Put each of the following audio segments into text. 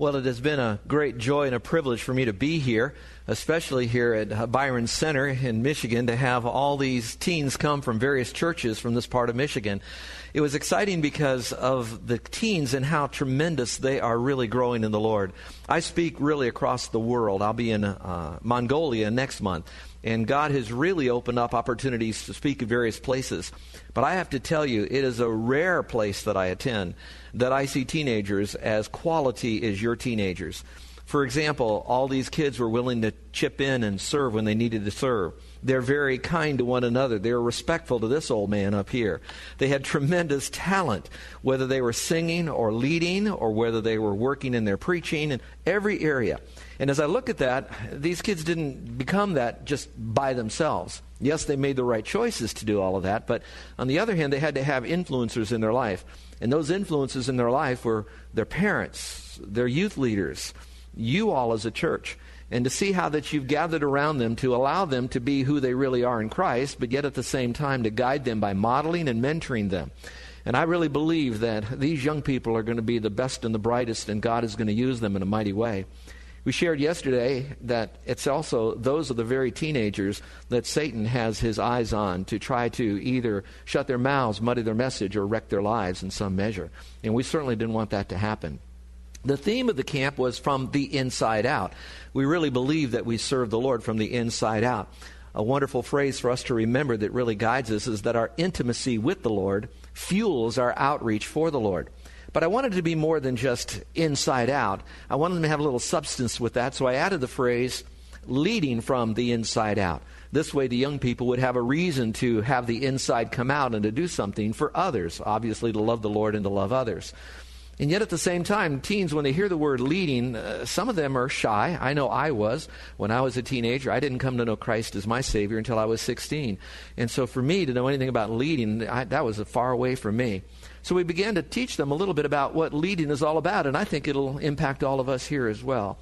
Well, it has been a great joy and a privilege for me to be here, especially here at Byron Center in Michigan, to have all these teens come from various churches from this part of Michigan. It was exciting because of the teens and how tremendous they are really growing in the Lord. I speak really across the world. I'll be in uh, Mongolia next month, and God has really opened up opportunities to speak at various places. But I have to tell you, it is a rare place that I attend that I see teenagers as quality as your teenagers. For example, all these kids were willing to chip in and serve when they needed to serve. They're very kind to one another. They're respectful to this old man up here. They had tremendous talent, whether they were singing or leading or whether they were working in their preaching in every area. And as I look at that, these kids didn't become that just by themselves. Yes, they made the right choices to do all of that, but on the other hand, they had to have influencers in their life. And those influences in their life were their parents, their youth leaders, you all as a church. And to see how that you've gathered around them to allow them to be who they really are in Christ, but yet at the same time to guide them by modeling and mentoring them. And I really believe that these young people are going to be the best and the brightest, and God is going to use them in a mighty way. We shared yesterday that it's also those are the very teenagers that Satan has his eyes on to try to either shut their mouths, muddy their message, or wreck their lives in some measure. And we certainly didn't want that to happen. The theme of the camp was from the inside out. We really believe that we serve the Lord from the inside out. A wonderful phrase for us to remember that really guides us is that our intimacy with the Lord fuels our outreach for the Lord. But I wanted to be more than just inside out. I wanted to have a little substance with that, so I added the phrase leading from the inside out. This way, the young people would have a reason to have the inside come out and to do something for others, obviously, to love the Lord and to love others. And yet, at the same time, teens, when they hear the word leading, uh, some of them are shy. I know I was. When I was a teenager, I didn't come to know Christ as my Savior until I was 16. And so, for me to know anything about leading, I, that was far away from me. So we began to teach them a little bit about what leading is all about, and I think it'll impact all of us here as well.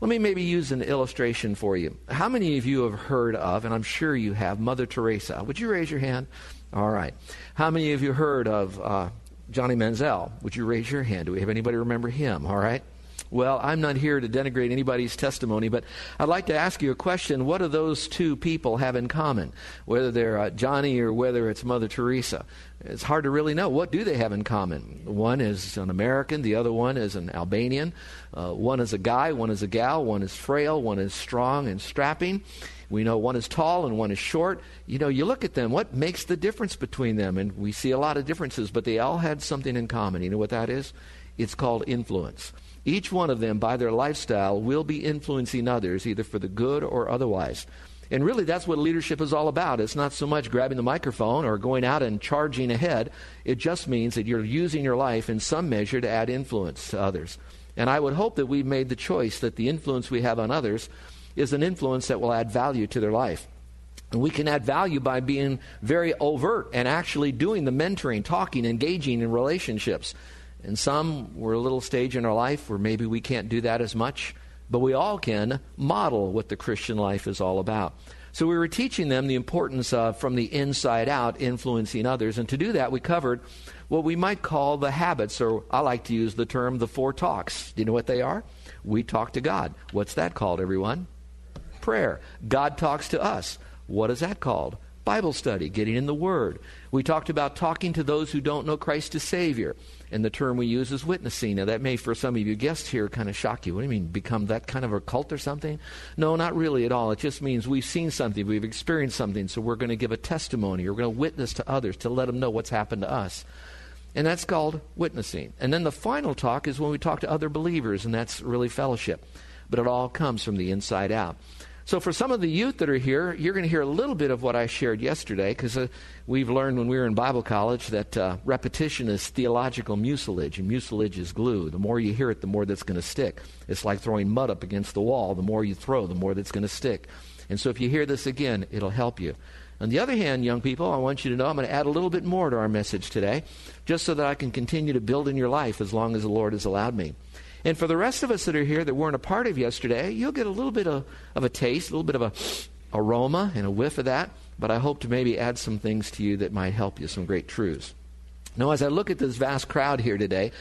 Let me maybe use an illustration for you. How many of you have heard of, and I'm sure you have, Mother Teresa? Would you raise your hand? All right. How many of you heard of uh, Johnny Manziel? Would you raise your hand? Do we have anybody remember him? All right. Well, I'm not here to denigrate anybody's testimony, but I'd like to ask you a question. What do those two people have in common? Whether they're uh, Johnny or whether it's Mother Teresa. It's hard to really know. What do they have in common? One is an American, the other one is an Albanian. Uh, one is a guy, one is a gal, one is frail, one is strong and strapping. We know one is tall and one is short. You know, you look at them, what makes the difference between them? And we see a lot of differences, but they all had something in common. You know what that is? It's called influence. Each one of them, by their lifestyle, will be influencing others, either for the good or otherwise. And really, that's what leadership is all about. It's not so much grabbing the microphone or going out and charging ahead. It just means that you're using your life in some measure to add influence to others. And I would hope that we've made the choice that the influence we have on others is an influence that will add value to their life. And we can add value by being very overt and actually doing the mentoring, talking, engaging in relationships. And some, we're a little stage in our life where maybe we can't do that as much, but we all can model what the Christian life is all about. So we were teaching them the importance of from the inside out influencing others. And to do that, we covered what we might call the habits, or I like to use the term the four talks. Do you know what they are? We talk to God. What's that called, everyone? Prayer. God talks to us. What is that called? Bible study, getting in the Word. We talked about talking to those who don't know Christ as Savior. And the term we use is witnessing. Now, that may, for some of you guests here, kind of shock you. What do you mean, become that kind of a cult or something? No, not really at all. It just means we've seen something, we've experienced something, so we're going to give a testimony, we're going to witness to others to let them know what's happened to us. And that's called witnessing. And then the final talk is when we talk to other believers, and that's really fellowship. But it all comes from the inside out. So, for some of the youth that are here, you're going to hear a little bit of what I shared yesterday because uh, we've learned when we were in Bible college that uh, repetition is theological mucilage, and mucilage is glue. The more you hear it, the more that's going to stick. It's like throwing mud up against the wall. The more you throw, the more that's going to stick. And so, if you hear this again, it'll help you. On the other hand, young people, I want you to know I'm going to add a little bit more to our message today, just so that I can continue to build in your life as long as the Lord has allowed me. And for the rest of us that are here that weren't a part of yesterday, you'll get a little bit of, of a taste, a little bit of a aroma and a whiff of that. But I hope to maybe add some things to you that might help you, some great truths. Now, as I look at this vast crowd here today,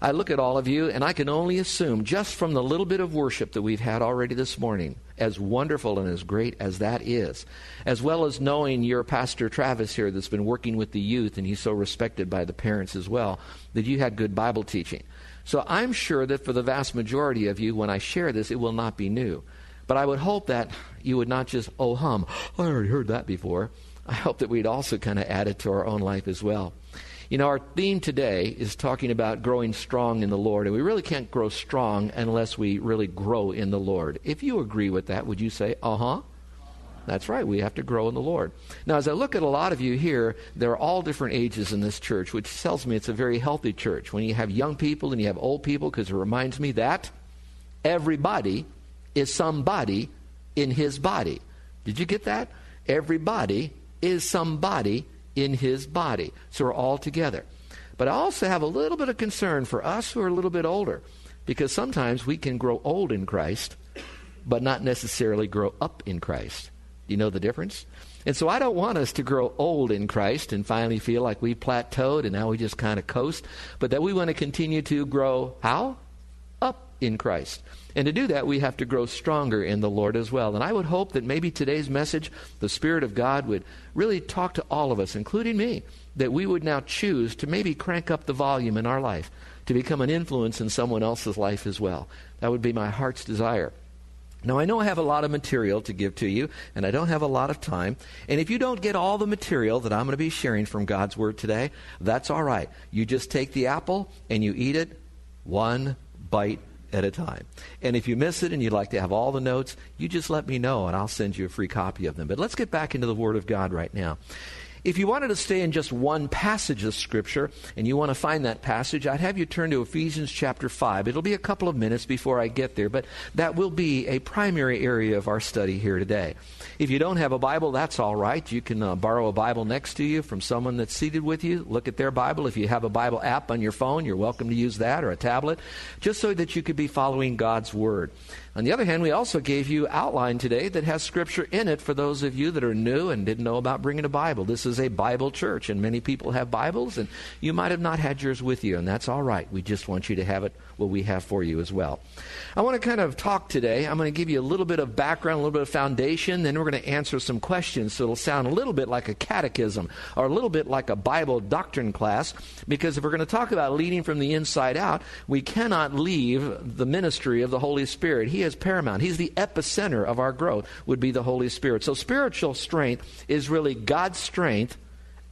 I look at all of you, and I can only assume, just from the little bit of worship that we've had already this morning, as wonderful and as great as that is, as well as knowing your Pastor Travis here that's been working with the youth, and he's so respected by the parents as well, that you had good Bible teaching. So I'm sure that for the vast majority of you, when I share this, it will not be new. But I would hope that you would not just, oh hum, I already heard that before. I hope that we'd also kind of add it to our own life as well. You know, our theme today is talking about growing strong in the Lord, and we really can't grow strong unless we really grow in the Lord. If you agree with that, would you say, uh huh? That's right. We have to grow in the Lord. Now, as I look at a lot of you here, there are all different ages in this church, which tells me it's a very healthy church. When you have young people and you have old people, because it reminds me that everybody is somebody in his body. Did you get that? Everybody is somebody in his body. So we're all together. But I also have a little bit of concern for us who are a little bit older, because sometimes we can grow old in Christ, but not necessarily grow up in Christ. You know the difference? And so I don't want us to grow old in Christ and finally feel like we plateaued and now we just kind of coast, but that we want to continue to grow how? Up in Christ. And to do that, we have to grow stronger in the Lord as well. And I would hope that maybe today's message, the Spirit of God would really talk to all of us, including me, that we would now choose to maybe crank up the volume in our life, to become an influence in someone else's life as well. That would be my heart's desire. Now, I know I have a lot of material to give to you, and I don't have a lot of time. And if you don't get all the material that I'm going to be sharing from God's Word today, that's all right. You just take the apple and you eat it one bite at a time. And if you miss it and you'd like to have all the notes, you just let me know and I'll send you a free copy of them. But let's get back into the Word of God right now. If you wanted to stay in just one passage of Scripture and you want to find that passage, I'd have you turn to Ephesians chapter 5. It'll be a couple of minutes before I get there, but that will be a primary area of our study here today. If you don't have a Bible, that's all right. You can uh, borrow a Bible next to you from someone that's seated with you. Look at their Bible. If you have a Bible app on your phone, you're welcome to use that or a tablet, just so that you could be following God's Word. On the other hand, we also gave you outline today that has scripture in it for those of you that are new and didn't know about bringing a Bible. This is a Bible church, and many people have Bibles, and you might have not had yours with you, and that's all right. We just want you to have it what we have for you as well. I want to kind of talk today. I'm going to give you a little bit of background, a little bit of foundation, then we're going to answer some questions so it'll sound a little bit like a catechism or a little bit like a Bible doctrine class because if we're going to talk about leading from the inside out, we cannot leave the ministry of the Holy Spirit. He is paramount. He's the epicenter of our growth would be the Holy Spirit. So spiritual strength is really God's strength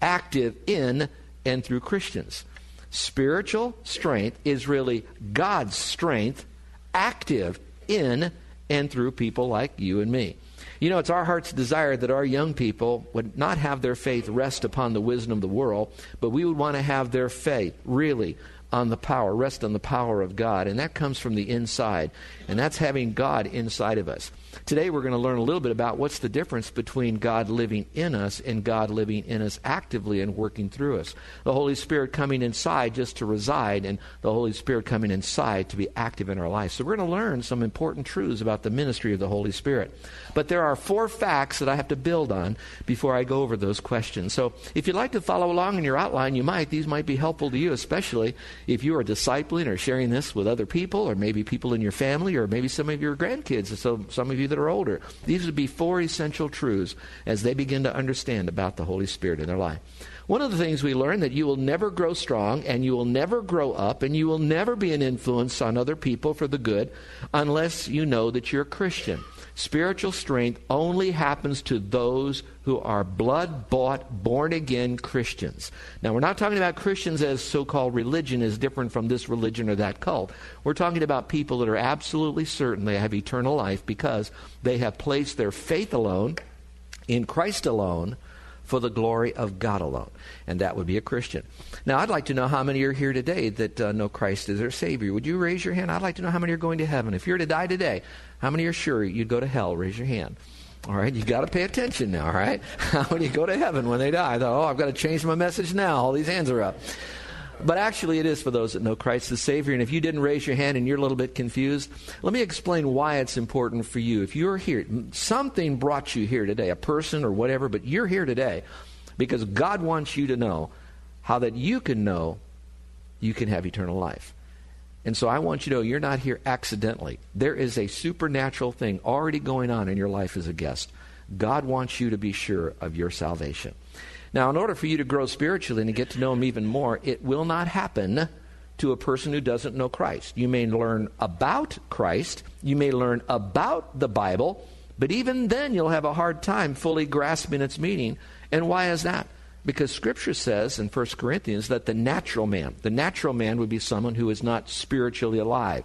active in and through Christians. Spiritual strength is really God's strength active in and through people like you and me. You know, it's our heart's desire that our young people would not have their faith rest upon the wisdom of the world, but we would want to have their faith really on the power, rest on the power of God. And that comes from the inside. And that's having God inside of us. Today we're going to learn a little bit about what's the difference between God living in us and God living in us actively and working through us. The Holy Spirit coming inside just to reside and the Holy Spirit coming inside to be active in our life. So we're going to learn some important truths about the ministry of the Holy Spirit. But there are four facts that I have to build on before I go over those questions. So if you'd like to follow along in your outline, you might. These might be helpful to you, especially if you are discipling or sharing this with other people or maybe people in your family or maybe some of your grandkids. So some of you that are older. These would be four essential truths as they begin to understand about the Holy Spirit in their life. One of the things we learn that you will never grow strong and you will never grow up and you will never be an influence on other people for the good unless you know that you're a Christian. Spiritual strength only happens to those who are blood bought, born again Christians. Now, we're not talking about Christians as so called religion is different from this religion or that cult. We're talking about people that are absolutely certain they have eternal life because they have placed their faith alone in Christ alone for the glory of God alone. And that would be a Christian. Now, I'd like to know how many are here today that uh, know Christ as their Savior. Would you raise your hand? I'd like to know how many are going to heaven. If you're to die today, how many are sure you'd go to hell? Raise your hand. All right, you got to pay attention now, all right? How many go to heaven when they die? Oh, I've got to change my message now. All these hands are up. But actually, it is for those that know Christ the Savior. And if you didn't raise your hand and you're a little bit confused, let me explain why it's important for you. If you're here, something brought you here today, a person or whatever, but you're here today because God wants you to know how that you can know you can have eternal life. And so I want you to know you're not here accidentally. There is a supernatural thing already going on in your life as a guest. God wants you to be sure of your salvation. Now, in order for you to grow spiritually and to get to know Him even more, it will not happen to a person who doesn't know Christ. You may learn about Christ, you may learn about the Bible, but even then you'll have a hard time fully grasping its meaning. And why is that? Because Scripture says in 1 Corinthians that the natural man, the natural man would be someone who is not spiritually alive.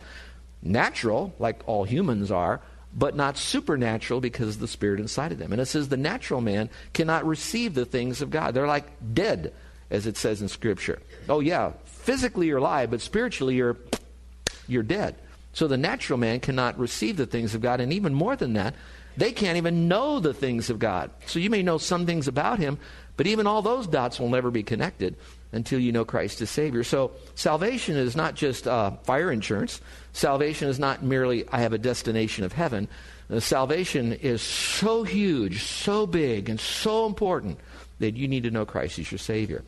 Natural, like all humans are, but not supernatural because of the Spirit inside of them. And it says the natural man cannot receive the things of God. They're like dead, as it says in Scripture. Oh, yeah, physically you're alive, but spiritually you're, you're dead. So the natural man cannot receive the things of God. And even more than that, they can't even know the things of God. So you may know some things about Him, but even all those dots will never be connected until you know Christ as Savior. So salvation is not just uh, fire insurance. Salvation is not merely, I have a destination of heaven. Uh, salvation is so huge, so big, and so important that you need to know Christ as your Savior.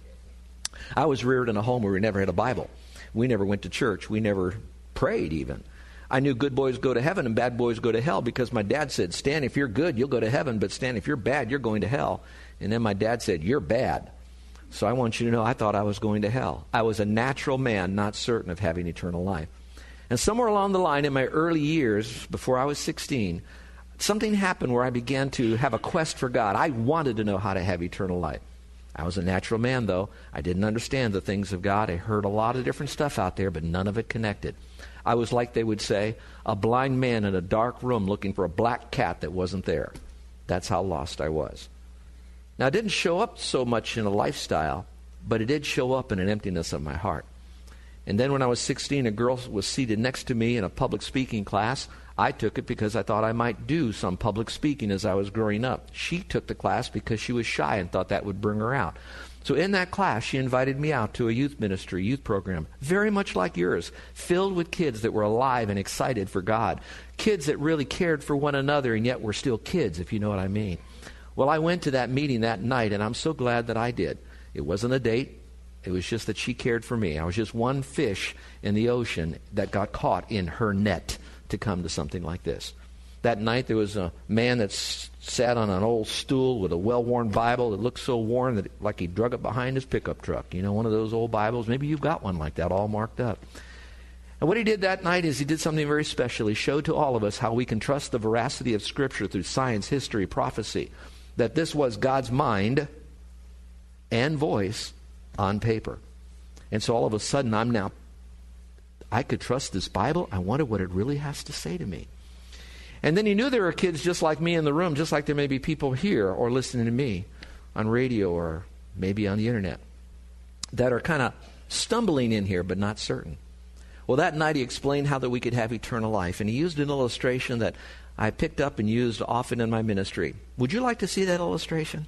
I was reared in a home where we never had a Bible. We never went to church. We never prayed even. I knew good boys go to heaven and bad boys go to hell because my dad said, Stan, if you're good, you'll go to heaven, but Stan, if you're bad, you're going to hell. And then my dad said, You're bad. So I want you to know I thought I was going to hell. I was a natural man, not certain of having eternal life. And somewhere along the line in my early years, before I was 16, something happened where I began to have a quest for God. I wanted to know how to have eternal life. I was a natural man, though. I didn't understand the things of God. I heard a lot of different stuff out there, but none of it connected. I was like they would say, a blind man in a dark room looking for a black cat that wasn't there. That's how lost I was. Now, it didn't show up so much in a lifestyle, but it did show up in an emptiness of my heart. And then when I was 16, a girl was seated next to me in a public speaking class. I took it because I thought I might do some public speaking as I was growing up. She took the class because she was shy and thought that would bring her out. So in that class, she invited me out to a youth ministry, youth program, very much like yours, filled with kids that were alive and excited for God, kids that really cared for one another and yet were still kids, if you know what I mean. Well, I went to that meeting that night, and I'm so glad that I did. It wasn't a date. It was just that she cared for me. I was just one fish in the ocean that got caught in her net to come to something like this. That night, there was a man that sat on an old stool with a well worn Bible that looked so worn that it, like he drug it behind his pickup truck. You know, one of those old Bibles. Maybe you've got one like that, all marked up. And what he did that night is he did something very special. He showed to all of us how we can trust the veracity of Scripture through science, history, prophecy that this was God's mind and voice on paper. And so all of a sudden, I'm now, I could trust this Bible. I wonder what it really has to say to me. And then he knew there were kids just like me in the room, just like there may be people here or listening to me on radio or maybe on the internet that are kind of stumbling in here but not certain. Well, that night he explained how that we could have eternal life. And he used an illustration that I picked up and used often in my ministry. Would you like to see that illustration?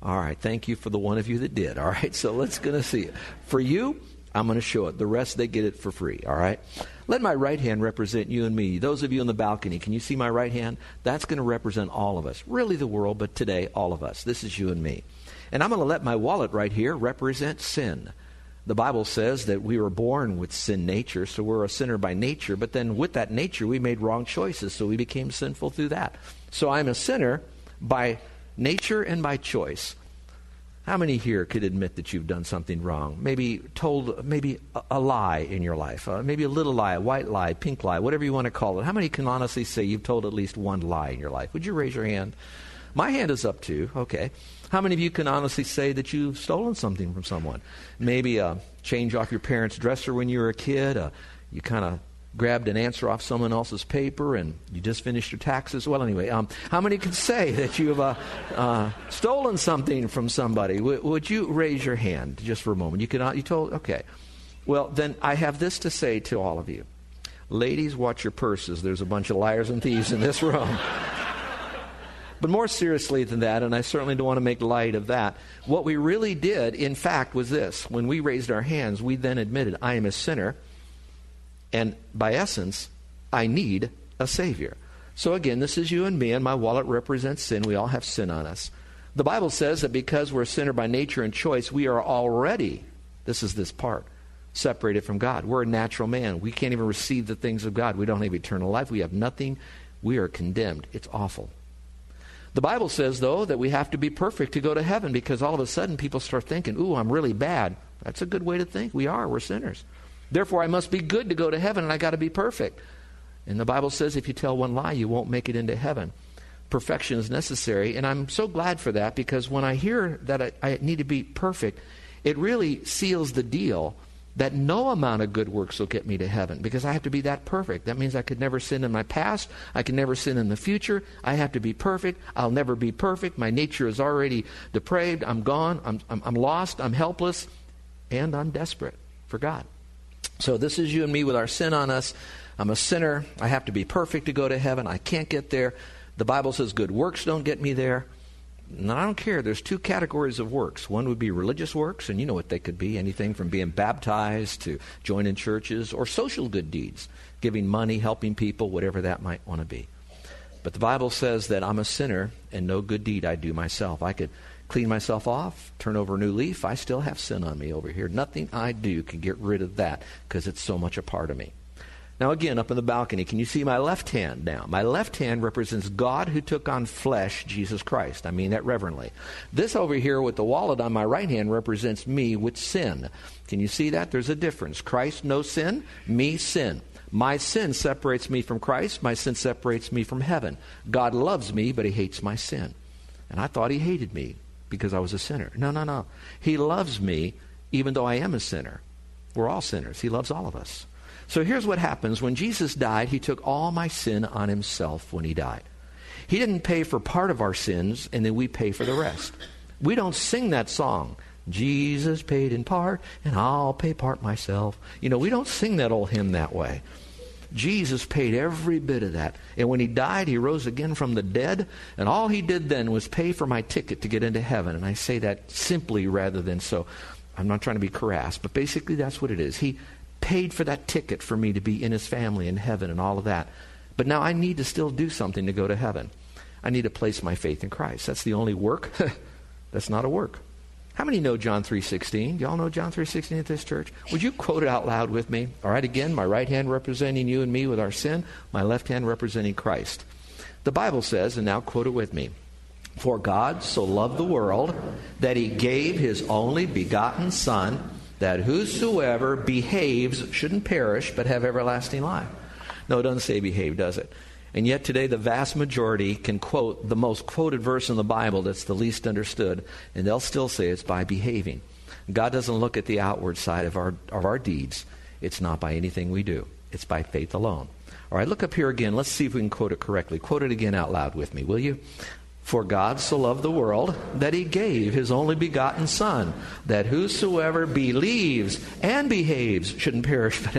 All right, thank you for the one of you that did. All right, so let's going to see it. For you, I'm going to show it. The rest, they get it for free. All right? Let my right hand represent you and me. Those of you in the balcony, can you see my right hand? That's going to represent all of us. Really the world, but today, all of us. This is you and me. And I'm going to let my wallet right here represent sin. The Bible says that we were born with sin nature, so we're a sinner by nature, but then with that nature, we made wrong choices, so we became sinful through that. So I'm a sinner by nature and by choice. How many here could admit that you've done something wrong? Maybe told maybe a, a lie in your life, uh, maybe a little lie, a white lie, pink lie, whatever you want to call it. How many can honestly say you've told at least one lie in your life? Would you raise your hand? My hand is up too. Okay. How many of you can honestly say that you've stolen something from someone? Maybe a uh, change off your parents' dresser when you were a kid. Uh, you kind of grabbed an answer off someone else's paper and you just finished your taxes. Well, anyway, um, how many can say that you've uh, uh, stolen something from somebody? W- would you raise your hand just for a moment? You cannot. You told. Okay. Well, then I have this to say to all of you, ladies, watch your purses. There's a bunch of liars and thieves in this room. But more seriously than that, and I certainly don't want to make light of that, what we really did, in fact, was this. When we raised our hands, we then admitted, I am a sinner. And by essence, I need a Savior. So again, this is you and me, and my wallet represents sin. We all have sin on us. The Bible says that because we're a sinner by nature and choice, we are already, this is this part, separated from God. We're a natural man. We can't even receive the things of God. We don't have eternal life. We have nothing. We are condemned. It's awful. The Bible says, though, that we have to be perfect to go to heaven because all of a sudden people start thinking, ooh, I'm really bad. That's a good way to think. We are. We're sinners. Therefore, I must be good to go to heaven, and I got to be perfect. And the Bible says if you tell one lie, you won't make it into heaven. Perfection is necessary, and I'm so glad for that because when I hear that I, I need to be perfect, it really seals the deal that no amount of good works will get me to heaven because I have to be that perfect. That means I could never sin in my past. I can never sin in the future. I have to be perfect. I'll never be perfect. My nature is already depraved. I'm gone. I'm, I'm, I'm lost. I'm helpless. And I'm desperate for God. So this is you and me with our sin on us. I'm a sinner. I have to be perfect to go to heaven. I can't get there. The Bible says good works don't get me there. And I don't care. There's two categories of works. One would be religious works, and you know what they could be anything from being baptized to joining churches or social good deeds, giving money, helping people, whatever that might want to be. But the Bible says that I'm a sinner and no good deed I do myself. I could clean myself off, turn over a new leaf, I still have sin on me over here. Nothing I do can get rid of that because it's so much a part of me. Now, again, up in the balcony, can you see my left hand now? My left hand represents God who took on flesh, Jesus Christ. I mean that reverently. This over here with the wallet on my right hand represents me with sin. Can you see that? There's a difference. Christ, no sin. Me, sin. My sin separates me from Christ. My sin separates me from heaven. God loves me, but he hates my sin. And I thought he hated me because I was a sinner. No, no, no. He loves me even though I am a sinner. We're all sinners. He loves all of us. So here's what happens. When Jesus died, he took all my sin on himself when he died. He didn't pay for part of our sins and then we pay for the rest. We don't sing that song. Jesus paid in part and I'll pay part myself. You know, we don't sing that old hymn that way. Jesus paid every bit of that. And when he died, he rose again from the dead. And all he did then was pay for my ticket to get into heaven. And I say that simply rather than so. I'm not trying to be crass, but basically that's what it is. He paid for that ticket for me to be in his family in heaven and all of that. But now I need to still do something to go to heaven. I need to place my faith in Christ. That's the only work. that's not a work. How many know John 3.16? Y'all know John 3.16 at this church? Would you quote it out loud with me? All right, again, my right hand representing you and me with our sin, my left hand representing Christ. The Bible says, and now quote it with me, For God so loved the world that he gave his only begotten Son, that whosoever behaves shouldn't perish but have everlasting life. No, it doesn't say behave, does it? And yet today, the vast majority can quote the most quoted verse in the Bible that's the least understood, and they'll still say it's by behaving. God doesn't look at the outward side of our, of our deeds. It's not by anything we do, it's by faith alone. All right, look up here again. Let's see if we can quote it correctly. Quote it again out loud with me, will you? For God so loved the world that he gave his only begotten Son, that whosoever believes and behaves shouldn't perish.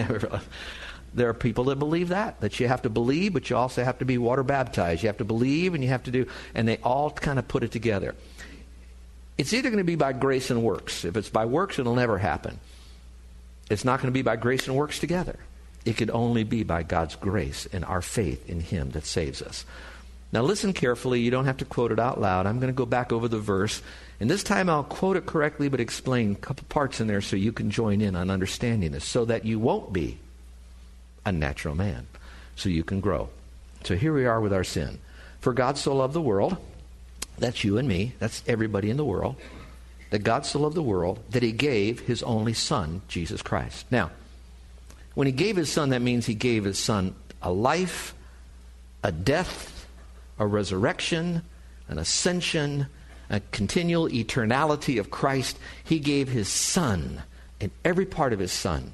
There are people that believe that, that you have to believe, but you also have to be water baptized. You have to believe and you have to do, and they all kind of put it together. It's either going to be by grace and works. If it's by works, it'll never happen. It's not going to be by grace and works together. It can only be by God's grace and our faith in Him that saves us. Now, listen carefully. You don't have to quote it out loud. I'm going to go back over the verse. And this time I'll quote it correctly, but explain a couple parts in there so you can join in on understanding this so that you won't be a natural man. So you can grow. So here we are with our sin. For God so loved the world, that's you and me, that's everybody in the world, that God so loved the world that he gave his only Son, Jesus Christ. Now, when he gave his Son, that means he gave his Son a life, a death, a resurrection, an ascension, a continual eternality of Christ. He gave his Son and every part of his Son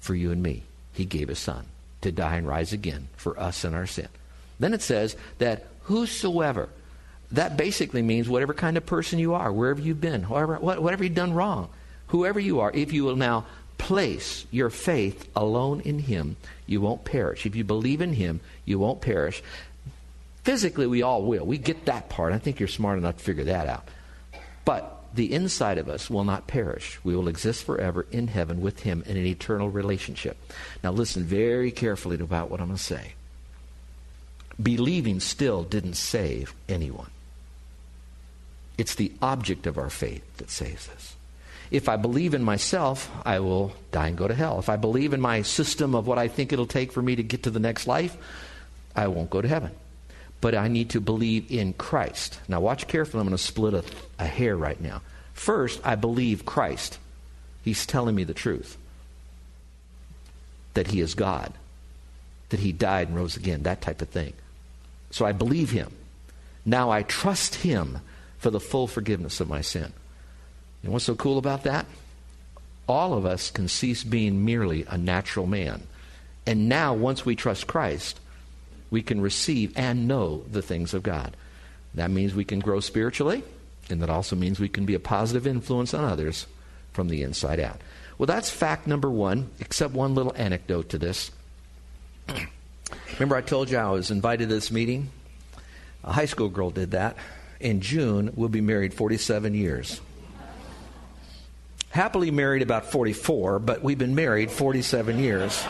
for you and me. He gave his Son to die and rise again for us and our sin. Then it says that whosoever, that basically means whatever kind of person you are, wherever you've been, whatever, whatever you've done wrong, whoever you are, if you will now place your faith alone in Him, you won't perish. If you believe in Him, you won't perish. Physically, we all will. We get that part. I think you're smart enough to figure that out. But the inside of us will not perish. We will exist forever in heaven with Him in an eternal relationship. Now, listen very carefully about what I'm going to say. Believing still didn't save anyone, it's the object of our faith that saves us. If I believe in myself, I will die and go to hell. If I believe in my system of what I think it'll take for me to get to the next life, I won't go to heaven. But I need to believe in Christ. Now, watch carefully. I'm going to split a, a hair right now. First, I believe Christ. He's telling me the truth that He is God, that He died and rose again, that type of thing. So I believe Him. Now I trust Him for the full forgiveness of my sin. And what's so cool about that? All of us can cease being merely a natural man. And now, once we trust Christ, we can receive and know the things of God. That means we can grow spiritually, and that also means we can be a positive influence on others from the inside out. Well, that's fact number one, except one little anecdote to this. Remember, I told you I was invited to this meeting? A high school girl did that. In June, we'll be married 47 years happily married about 44, but we've been married 47 years.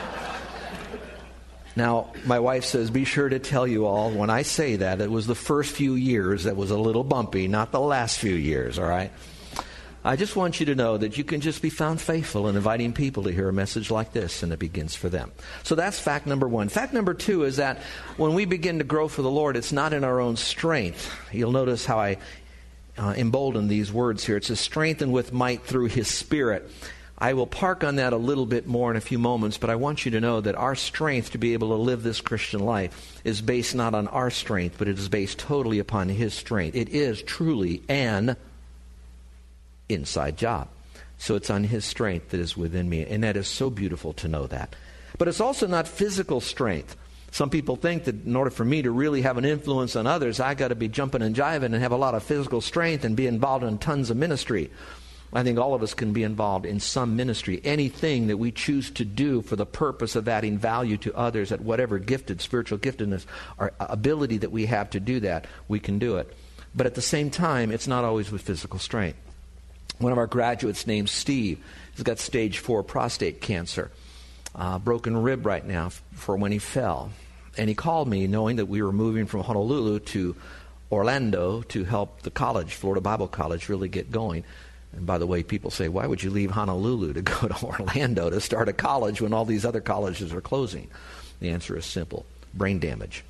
Now, my wife says, be sure to tell you all when I say that, it was the first few years that was a little bumpy, not the last few years, all right? I just want you to know that you can just be found faithful in inviting people to hear a message like this, and it begins for them. So that's fact number one. Fact number two is that when we begin to grow for the Lord, it's not in our own strength. You'll notice how I uh, embolden these words here. It says, strengthened with might through his spirit. I will park on that a little bit more in a few moments, but I want you to know that our strength to be able to live this Christian life is based not on our strength, but it is based totally upon His strength. It is truly an inside job. So it's on His strength that is within me, and that is so beautiful to know that. But it's also not physical strength. Some people think that in order for me to really have an influence on others, I got to be jumping and jiving and have a lot of physical strength and be involved in tons of ministry. I think all of us can be involved in some ministry. Anything that we choose to do for the purpose of adding value to others at whatever gifted, spiritual giftedness or ability that we have to do that, we can do it. But at the same time, it's not always with physical strength. One of our graduates named Steve has got stage four prostate cancer uh, broken rib right now for when he fell. And he called me knowing that we were moving from Honolulu to Orlando to help the college, Florida Bible College, really get going. And by the way, people say, why would you leave Honolulu to go to Orlando to start a college when all these other colleges are closing? The answer is simple brain damage.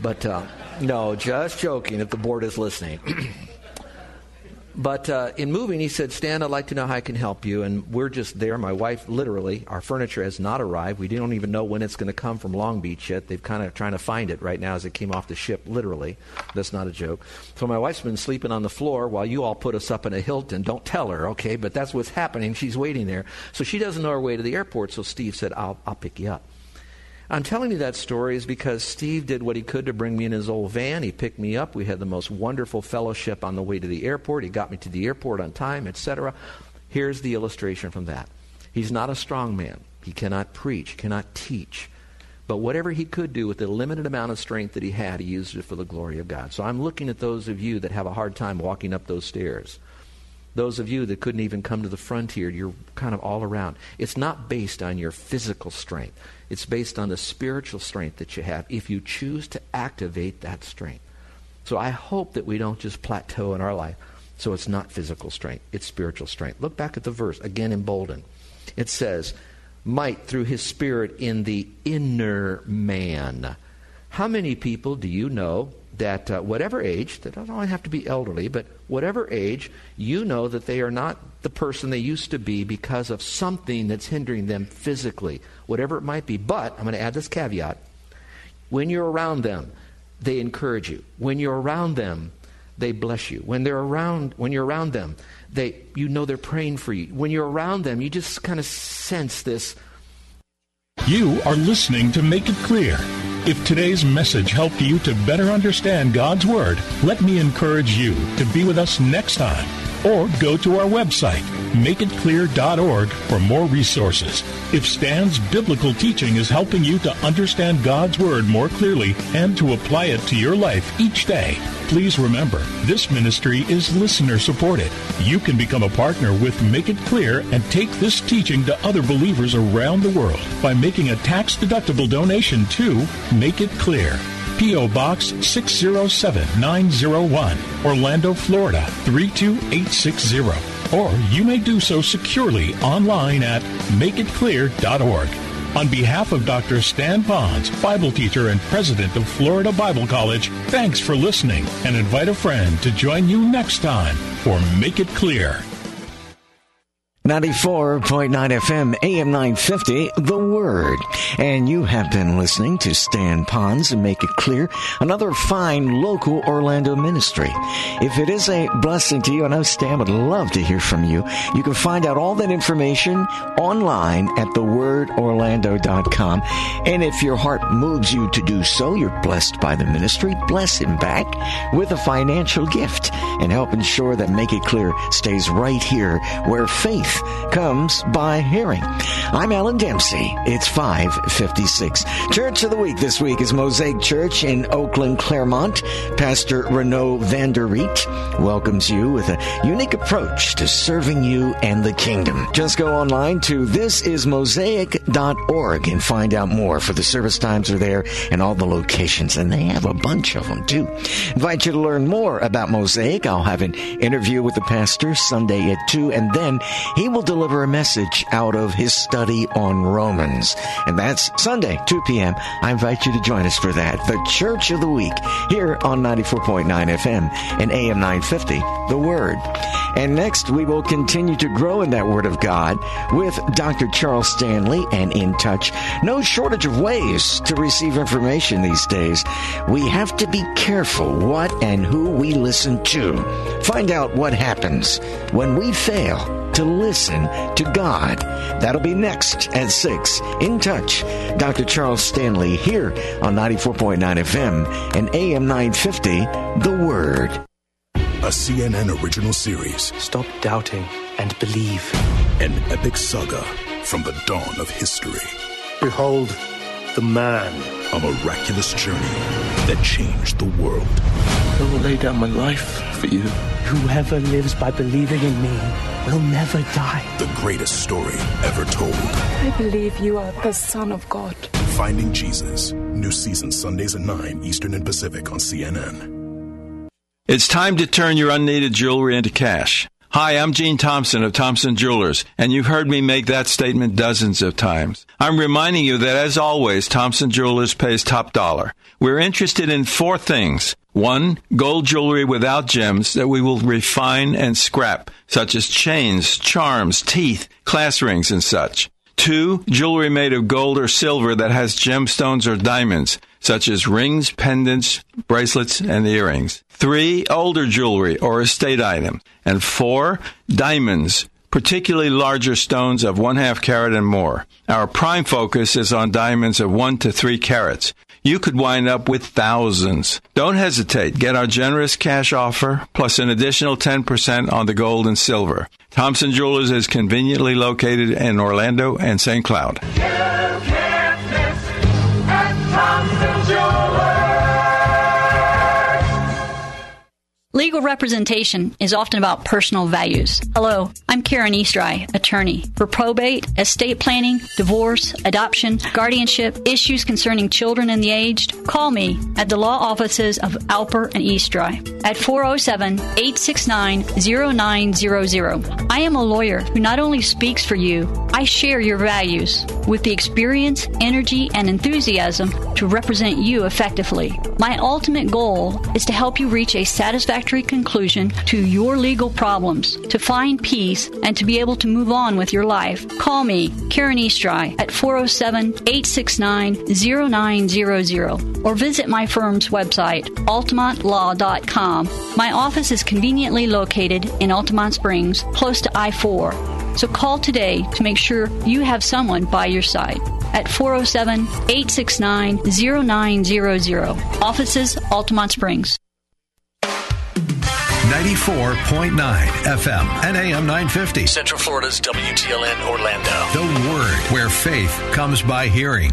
But uh, no, just joking if the board is listening. But uh, in moving, he said, Stan, I'd like to know how I can help you. And we're just there. My wife, literally, our furniture has not arrived. We don't even know when it's going to come from Long Beach yet. They've kind of trying to find it right now as it came off the ship, literally. That's not a joke. So my wife's been sleeping on the floor while you all put us up in a Hilton. Don't tell her, okay? But that's what's happening. She's waiting there. So she doesn't know her way to the airport. So Steve said, I'll, I'll pick you up. I'm telling you that story is because Steve did what he could to bring me in his old van. He picked me up. We had the most wonderful fellowship on the way to the airport. He got me to the airport on time, etc. Here's the illustration from that. He's not a strong man. He cannot preach, cannot teach. But whatever he could do with the limited amount of strength that he had, he used it for the glory of God. So I'm looking at those of you that have a hard time walking up those stairs. Those of you that couldn't even come to the frontier, you're kind of all around. It's not based on your physical strength. It's based on the spiritual strength that you have if you choose to activate that strength. So I hope that we don't just plateau in our life. So it's not physical strength, it's spiritual strength. Look back at the verse, again emboldened. It says, might through his spirit in the inner man. How many people do you know that uh, whatever age, they don't only have to be elderly, but whatever age, you know that they are not the person they used to be because of something that's hindering them physically, whatever it might be. But I'm going to add this caveat when you're around them, they encourage you. When you're around them, they bless you. When they're around, when you're around them, they, you know they're praying for you. When you're around them, you just kind of sense this. You are listening to Make It Clear. If today's message helped you to better understand God's Word, let me encourage you to be with us next time or go to our website, makeitclear.org, for more resources. If Stan's biblical teaching is helping you to understand God's Word more clearly and to apply it to your life each day, please remember this ministry is listener supported. You can become a partner with Make It Clear and take this teaching to other believers around the world by making a tax deductible donation to Make It Clear. P.O. Box 607901, Orlando, Florida 32860. Or you may do so securely online at makeitclear.org. On behalf of Dr. Stan Ponz, Bible teacher and president of Florida Bible College, thanks for listening and invite a friend to join you next time for Make It Clear. 94.9 FM, AM 950, The Word. And you have been listening to Stan Ponz and Make It Clear, another fine local Orlando ministry. If it is a blessing to you, and I know Stan would love to hear from you. You can find out all that information online at thewordorlando.com. And if your heart moves you to do so, you're blessed by the ministry. Bless him back with a financial gift and help ensure that Make It Clear stays right here where faith comes by hearing. I'm Alan Dempsey. It's 556. Church of the Week this week is Mosaic Church in Oakland, Clermont. Pastor Renaud Vanderreet welcomes you with a unique approach to serving you and the kingdom. Just go online to thisismosaic.org and find out more for the service times are there and all the locations. And they have a bunch of them too. Invite you to learn more about Mosaic. I'll have an interview with the pastor Sunday at 2 and then he will deliver a message out of his study on Romans. And that's Sunday, 2 p.m. I invite you to join us for that. The Church of the Week here on 94.9 FM and AM 950, The Word. And next, we will continue to grow in that Word of God with Dr. Charles Stanley and In Touch. No shortage of ways to receive information these days. We have to be careful what and who we listen to. Find out what happens when we fail to listen to God. That'll be next at 6. In Touch, Dr. Charles Stanley here on 94.9 FM and AM 950, The Word. A CNN original series. Stop doubting and believe. An epic saga from the dawn of history. Behold, the man. A miraculous journey that changed the world. I will lay down my life for you. Whoever lives by believing in me will never die. The greatest story ever told. I believe you are the Son of God. Finding Jesus. New season Sundays at 9 Eastern and Pacific on CNN. It's time to turn your unneeded jewelry into cash. Hi, I'm Gene Thompson of Thompson Jewelers, and you've heard me make that statement dozens of times. I'm reminding you that as always, Thompson Jewelers pays top dollar. We're interested in four things. One, gold jewelry without gems that we will refine and scrap, such as chains, charms, teeth, class rings, and such. Two, jewelry made of gold or silver that has gemstones or diamonds, such as rings, pendants, bracelets, and earrings. Three, older jewelry or estate item. And four, diamonds, particularly larger stones of one half carat and more. Our prime focus is on diamonds of one to three carats. You could wind up with thousands. Don't hesitate. Get our generous cash offer plus an additional 10% on the gold and silver. Thompson Jewelers is conveniently located in Orlando and St. Cloud. Come to Legal representation is often about personal values. Hello, I'm Karen Eastry, attorney for probate, estate planning, divorce, adoption, guardianship, issues concerning children and the aged. Call me at the law offices of Alper and Eastry at 407 869 0900. I am a lawyer who not only speaks for you, I share your values with the experience, energy, and enthusiasm to represent you effectively. My ultimate goal is to help you reach a satisfactory conclusion to your legal problems, to find peace, and to be able to move on with your life. Call me, Karen Eastry, at 407 869 0900 or visit my firm's website, altamontlaw.com. My office is conveniently located in Altamonte Springs, close to I 4. So call today to make sure you have someone by your side at 407 869 0900. Offices, Altamonte Springs. 94.9 FM and AM 950. Central Florida's WTLN Orlando. The Word, where faith comes by hearing.